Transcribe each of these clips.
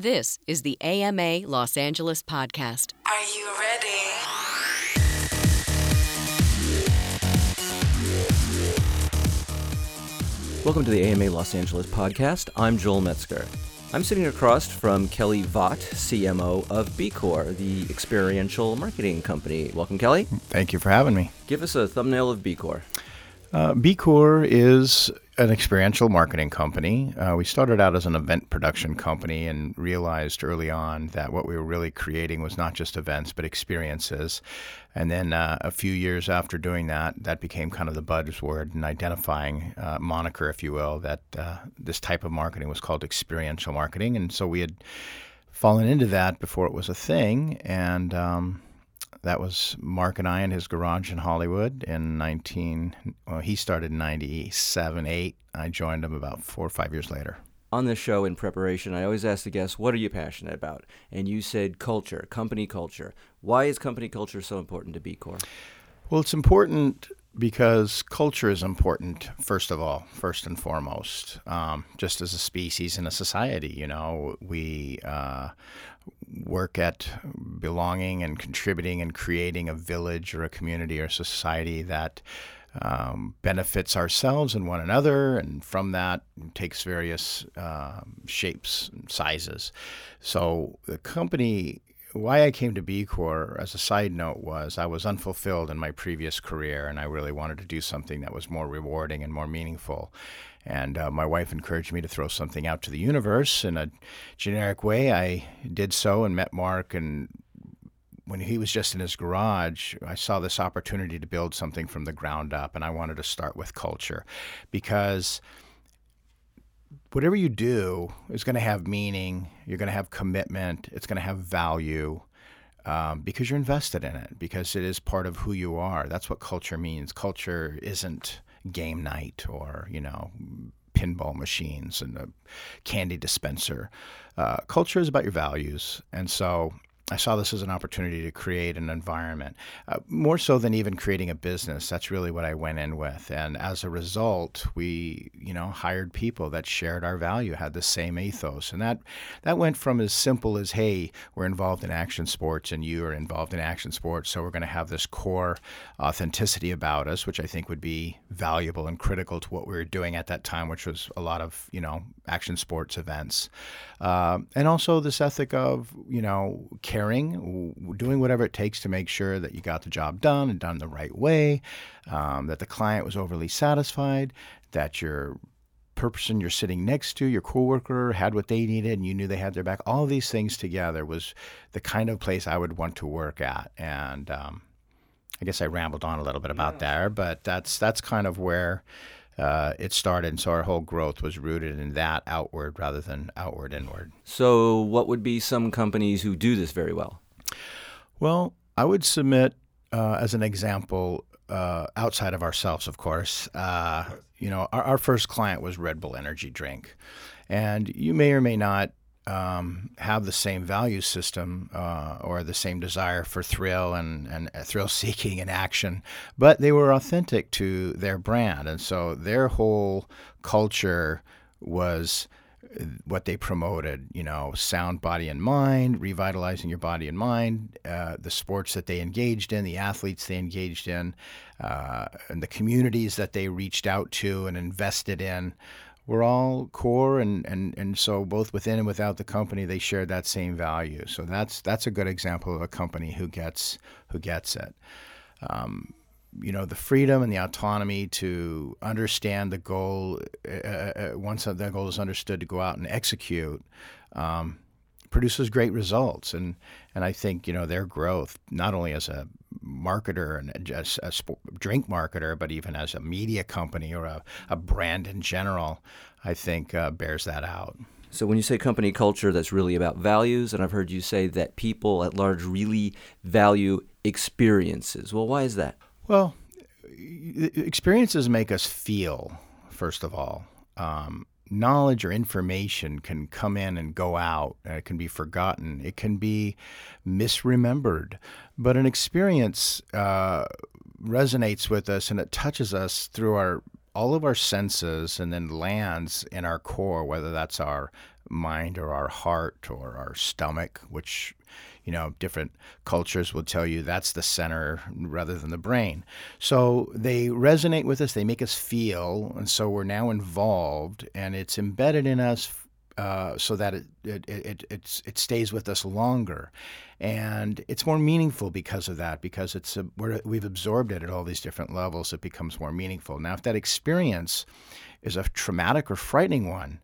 This is the AMA Los Angeles podcast. Are you ready? Welcome to the AMA Los Angeles podcast. I'm Joel Metzger. I'm sitting across from Kelly Vaught, CMO of BCore, the experiential marketing company. Welcome, Kelly. Thank you for having me. Give us a thumbnail of BCore. Uh, BCore is an experiential marketing company. Uh, we started out as an event production company and realized early on that what we were really creating was not just events but experiences. And then uh, a few years after doing that, that became kind of the buzzword and identifying uh, moniker, if you will, that uh, this type of marketing was called experiential marketing. And so we had fallen into that before it was a thing. And um, that was Mark and I in his garage in Hollywood in 19. Well, he started in 97, 8. I joined him about four or five years later. On this show, in preparation, I always ask the guests, What are you passionate about? And you said culture, company culture. Why is company culture so important to BCore? Well, it's important because culture is important, first of all, first and foremost. Um, just as a species and a society, you know, we uh, work at belonging and contributing and creating a village or a community or society that um, benefits ourselves and one another, and from that takes various uh, shapes and sizes. So the company why I came to BCore, as a side note, was I was unfulfilled in my previous career, and I really wanted to do something that was more rewarding and more meaningful. And uh, my wife encouraged me to throw something out to the universe in a generic way. I did so and met Mark. And when he was just in his garage, I saw this opportunity to build something from the ground up. And I wanted to start with culture because whatever you do is going to have meaning, you're going to have commitment, it's going to have value. Um, because you're invested in it, because it is part of who you are. That's what culture means. Culture isn't game night or you know pinball machines and a candy dispenser. Uh, culture is about your values, and so I saw this as an opportunity to create an environment, uh, more so than even creating a business. That's really what I went in with, and as a result, we, you know, hired people that shared our value, had the same ethos, and that that went from as simple as, "Hey, we're involved in action sports, and you are involved in action sports, so we're going to have this core authenticity about us," which I think would be valuable and critical to what we were doing at that time, which was a lot of, you know, action sports events, uh, and also this ethic of, you know, caring, doing whatever it takes to make sure that you got the job done and done the right way, um, that the client was overly satisfied, that your person you're sitting next to, your coworker, had what they needed and you knew they had their back. All these things together was the kind of place I would want to work at. And um, I guess I rambled on a little bit about yeah. there, but that's that's kind of where uh, it started. And so our whole growth was rooted in that outward rather than outward inward. So, what would be some companies who do this very well? Well, I would submit uh, as an example, uh, outside of ourselves, of course. Uh, you know, our, our first client was Red Bull Energy Drink. And you may or may not um, have the same value system uh, or the same desire for thrill and, and uh, thrill seeking and action, but they were authentic to their brand. And so their whole culture was uh, what they promoted, you know, sound body and mind, revitalizing your body and mind, uh, the sports that they engaged in, the athletes they engaged in, uh, and the communities that they reached out to and invested in were all core and, and, and so both within and without the company they shared that same value. So that's that's a good example of a company who gets who gets it. Um, you know the freedom and the autonomy to understand the goal uh, uh, uh once that goal is understood to go out and execute um, produces great results and and I think you know their growth not only as a marketer and just a drink marketer, but even as a media company or a, a brand in general, I think uh, bears that out. So when you say company culture, that's really about values, and I've heard you say that people at large really value experiences. Well, why is that? Well, experiences make us feel, first of all. Um, knowledge or information can come in and go out. It can be forgotten. It can be misremembered. But an experience uh, resonates with us and it touches us through our all of our senses and then lands in our core, whether that's our mind or our heart or our stomach, which you know, different cultures will tell you that's the center rather than the brain. So they resonate with us, they make us feel, and so we're now involved, and it's embedded in us uh, so that it it, it, it, it stays with us longer. And it's more meaningful because of that, because it's a, we have absorbed it at all these different levels. It becomes more meaningful. Now, if that experience is a traumatic or frightening one,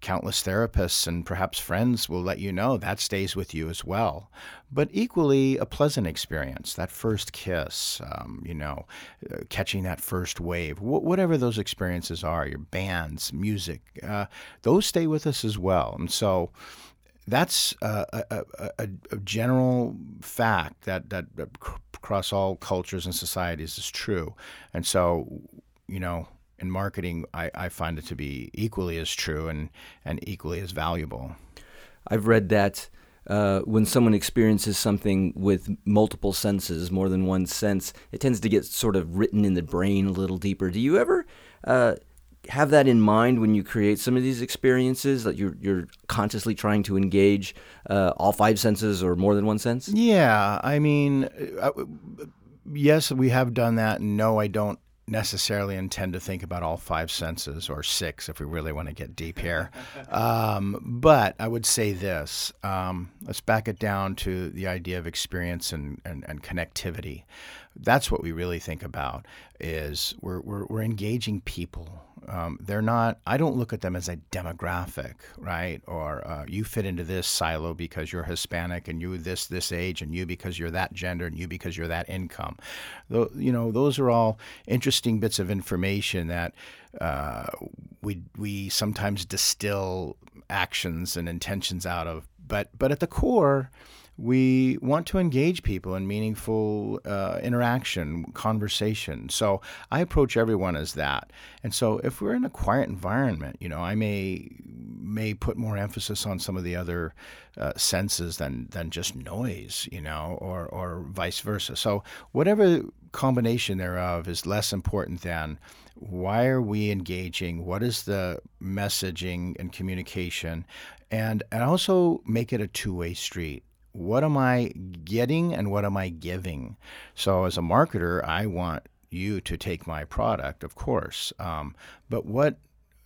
countless therapists and perhaps friends will let you know that stays with you as well. But equally, a pleasant experience, that first kiss, um, you know, uh, catching that first wave, wh- whatever those experiences are, your bands, music, uh, those stay with us as well. And so, that's a, a, a, general fact that, that across all cultures and societies is true. And so, you know, in marketing, I, I find it to be equally as true and, and equally as valuable. I've read that uh, when someone experiences something with multiple senses, more than one sense, it tends to get sort of written in the brain a little deeper. Do you ever uh, have that in mind when you create some of these experiences that you're you're consciously trying to engage uh, all five senses or more than one sense? Yeah, I mean, uh, yes, we have done that. No, I don't necessarily intend to think about all five senses or six if we really want to get deep here. Um, but I would say this um, let's back it down to the idea of experience and, and, and connectivity. That's what we really think about is we're, we're, we're engaging people um, they're not, I don't look at them as a demographic, right? Or uh, you fit into this silo because you're Hispanic and you this, this age, and you because you're that gender, and you because you're that income. Though, you know, those are all interesting bits of information that uh, we, we sometimes distill actions and intentions out of. But, but at the core, we want to engage people in meaningful uh, interaction, conversation. So I approach everyone as that. And so if we're in a quiet environment, you know, I may may put more emphasis on some of the other uh, senses than than just noise, you know, or or vice versa. So whatever combination thereof is less important than why are we engaging? What is the messaging and communication? And, and also make it a two way street what am I getting and what am I giving? So, as a marketer, I want you to take my product, of course. Um, but what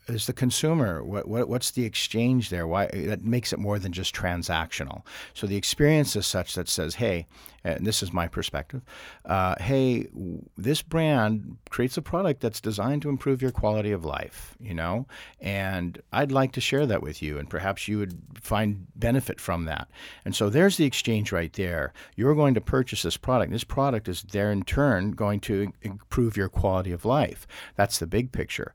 is the consumer. What, what what's the exchange there? Why that makes it more than just transactional. So the experience is such that says, hey, and this is my perspective. Uh, hey, this brand creates a product that's designed to improve your quality of life. You know, and I'd like to share that with you, and perhaps you would find benefit from that. And so there's the exchange right there. You're going to purchase this product. This product is there in turn going to improve your quality of life. That's the big picture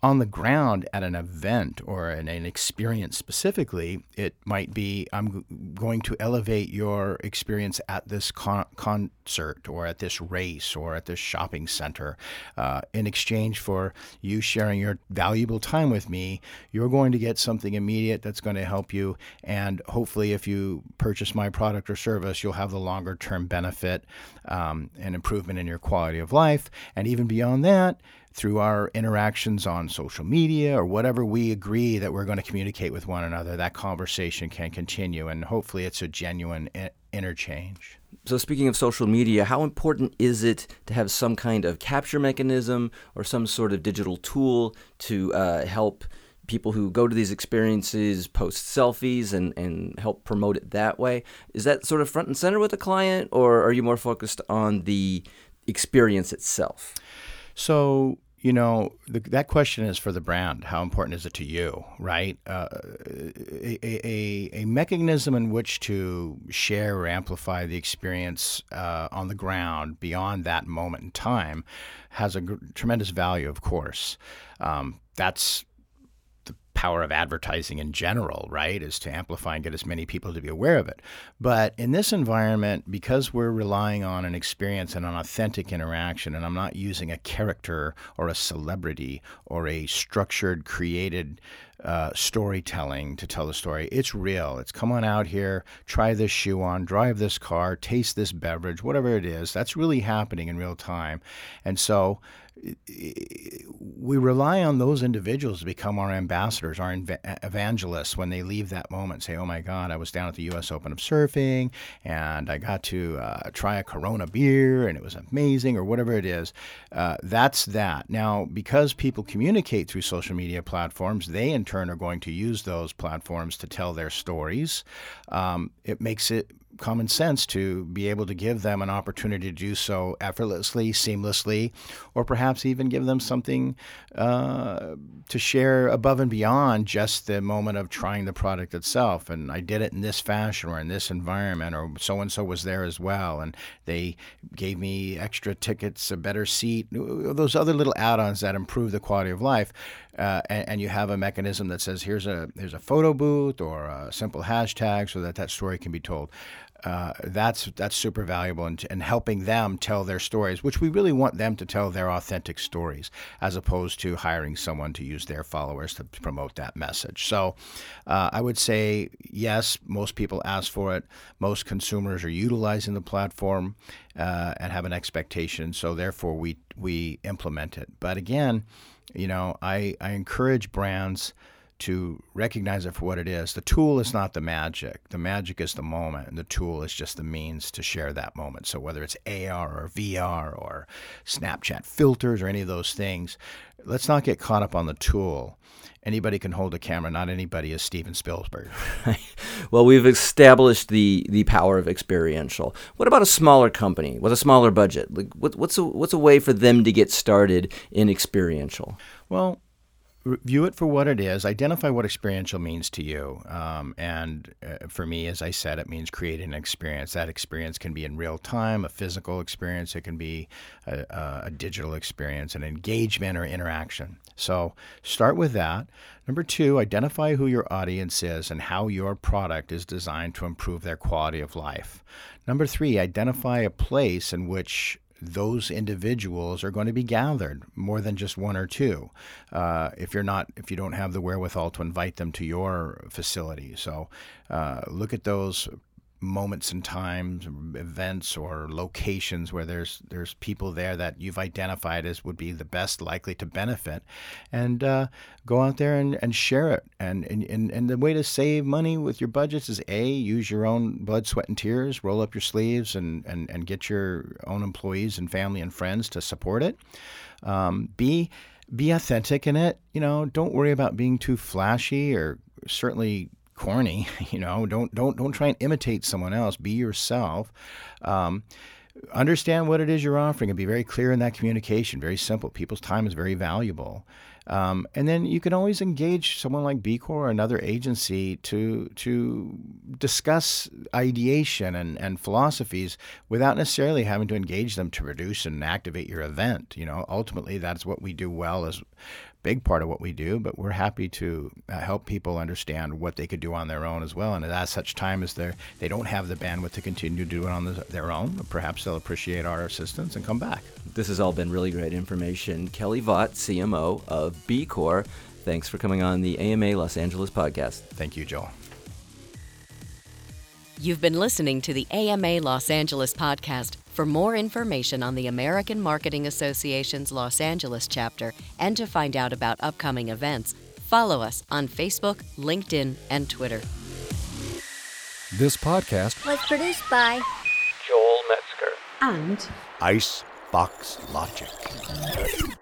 on the ground at an event or an, an, experience specifically, it might be I'm going to elevate your experience at this con- concert or at this race or at this shopping center. Uh, in exchange for you sharing your valuable time with me, you're going to get something immediate that's going to help you. And hopefully, if you purchase my product or service, you'll have the longer term benefit um, and improvement in your quality of life. And even beyond that, through our interactions on social media or whatever we agree that we're going to communicate with one another, that conversation can continue. And hopefully, it's a genuine I- interchange. So, speaking of social media, how important is it to have some kind of capture mechanism or some sort of digital tool to uh, help people who go to these experiences post selfies and, and help promote it that way? Is that sort of front and center with the client, or are you more focused on the experience itself? So, you know, the, that question is for the brand. How important is it to you, right? Uh, a, a, a, mechanism in which to share or amplify the experience uh, on the ground beyond that moment in time has a tremendous value, of course. Um, that's power of advertising in general, right, is to amplify and get as many people to be aware of it. But in this environment, because we're relying on an experience and an authentic interaction, and I'm not using a character or a celebrity or a structured, created uh, storytelling to tell the story. It's real. It's come on out here, try this shoe on, drive this car, taste this beverage, whatever it is. That's really happening in real time. And so we rely on those individuals to become our ambassadors, our evangelists when they leave that moment. Say, "Oh my God, I was down at the U.S. Open of surfing, and I got to uh, try a Corona beer, and it was amazing," or whatever it is. Uh, that's that. Now, because people communicate through social media platforms, they in turn are going to use those platforms to tell their stories. Um, it makes it common sense to be able to give them an opportunity to do so effortlessly, seamlessly, or perhaps even give them something uh, to share above and beyond just the moment of trying the product itself. And I did it in this fashion or in this environment, or so and so was there as well, and they gave me extra tickets, a better seat, those other little add-ons that improve the quality of life. Uh, and, and, you have a mechanism that says here's a here's a photo booth or a simple hashtag so that that story can be told uh, that's that's super valuable in, in helping them tell their stories, which we really want them to tell their authentic stories, as opposed to hiring someone to use their followers to promote that message. So, uh, I would say yes, most people ask for it. Most consumers are utilizing the platform uh, and have an expectation. So, therefore, we we implement it. But again, you know, I I encourage brands to recognize it for what it is. The tool is not the magic. The magic is the moment, and the tool is just the means to share that moment. So whether it's AR or VR or Snapchat filters or any of those things, let's not get caught up on the tool. Anybody can hold a camera. Not anybody is Steven Spielberg. well, we've established the the power of experiential. What about a smaller company with a smaller budget? Like, what, what's a what's a way for them to get started in experiential? Well, view it for what it is. Identify what experiential means to you. Um, and uh, for me, as I said, it means creating an experience. That experience can be in real time, a physical experience. It can be a, a digital experience, an engagement or interaction. So start with that. Number two, identify who your audience is and how your product is designed to improve their quality of life. Number three, identify a place in which those individuals are going to be gathered more than just one or two. Uh, if you're not, if you don't have the wherewithal to invite them to your facility, so uh, look at those moments and times, events or locations where there's there's people there that you've identified as would be the best likely to benefit, and uh, go out there and, and share it. And, and and the way to save money with your budgets is a use your own blood, sweat, and tears. Roll up your sleeves and and and get your own employees and family and friends to support it. Um, B be authentic in it. You know, don't worry about being too flashy or certainly corny. You know, don't don't don't try and imitate someone else. Be yourself. Um, understand what it is you're offering and be very clear in that communication. Very simple. People's time is very valuable. Um, and then you can always engage someone like BCore or another agency to to discuss ideation and, and philosophies without necessarily having to engage them to produce and activate your event. You know, ultimately that's what we do well as big part of what we do, but we're happy to uh, help people understand what they could do on their own as well. And at such time as they they don't have the bandwidth to continue to do it on the, their own, perhaps they'll appreciate our assistance and come back. This has all been really great information. Kelly Vaught, CMO of BCore, thanks for coming on the AMA Los Angeles podcast. Thank you, Joel. You've been listening to the AMA Los Angeles podcast. For more information on the American Marketing Association's Los Angeles chapter and to find out about upcoming events, follow us on Facebook, LinkedIn, and Twitter. This podcast was produced by Joel Metzger and Icebox Logic.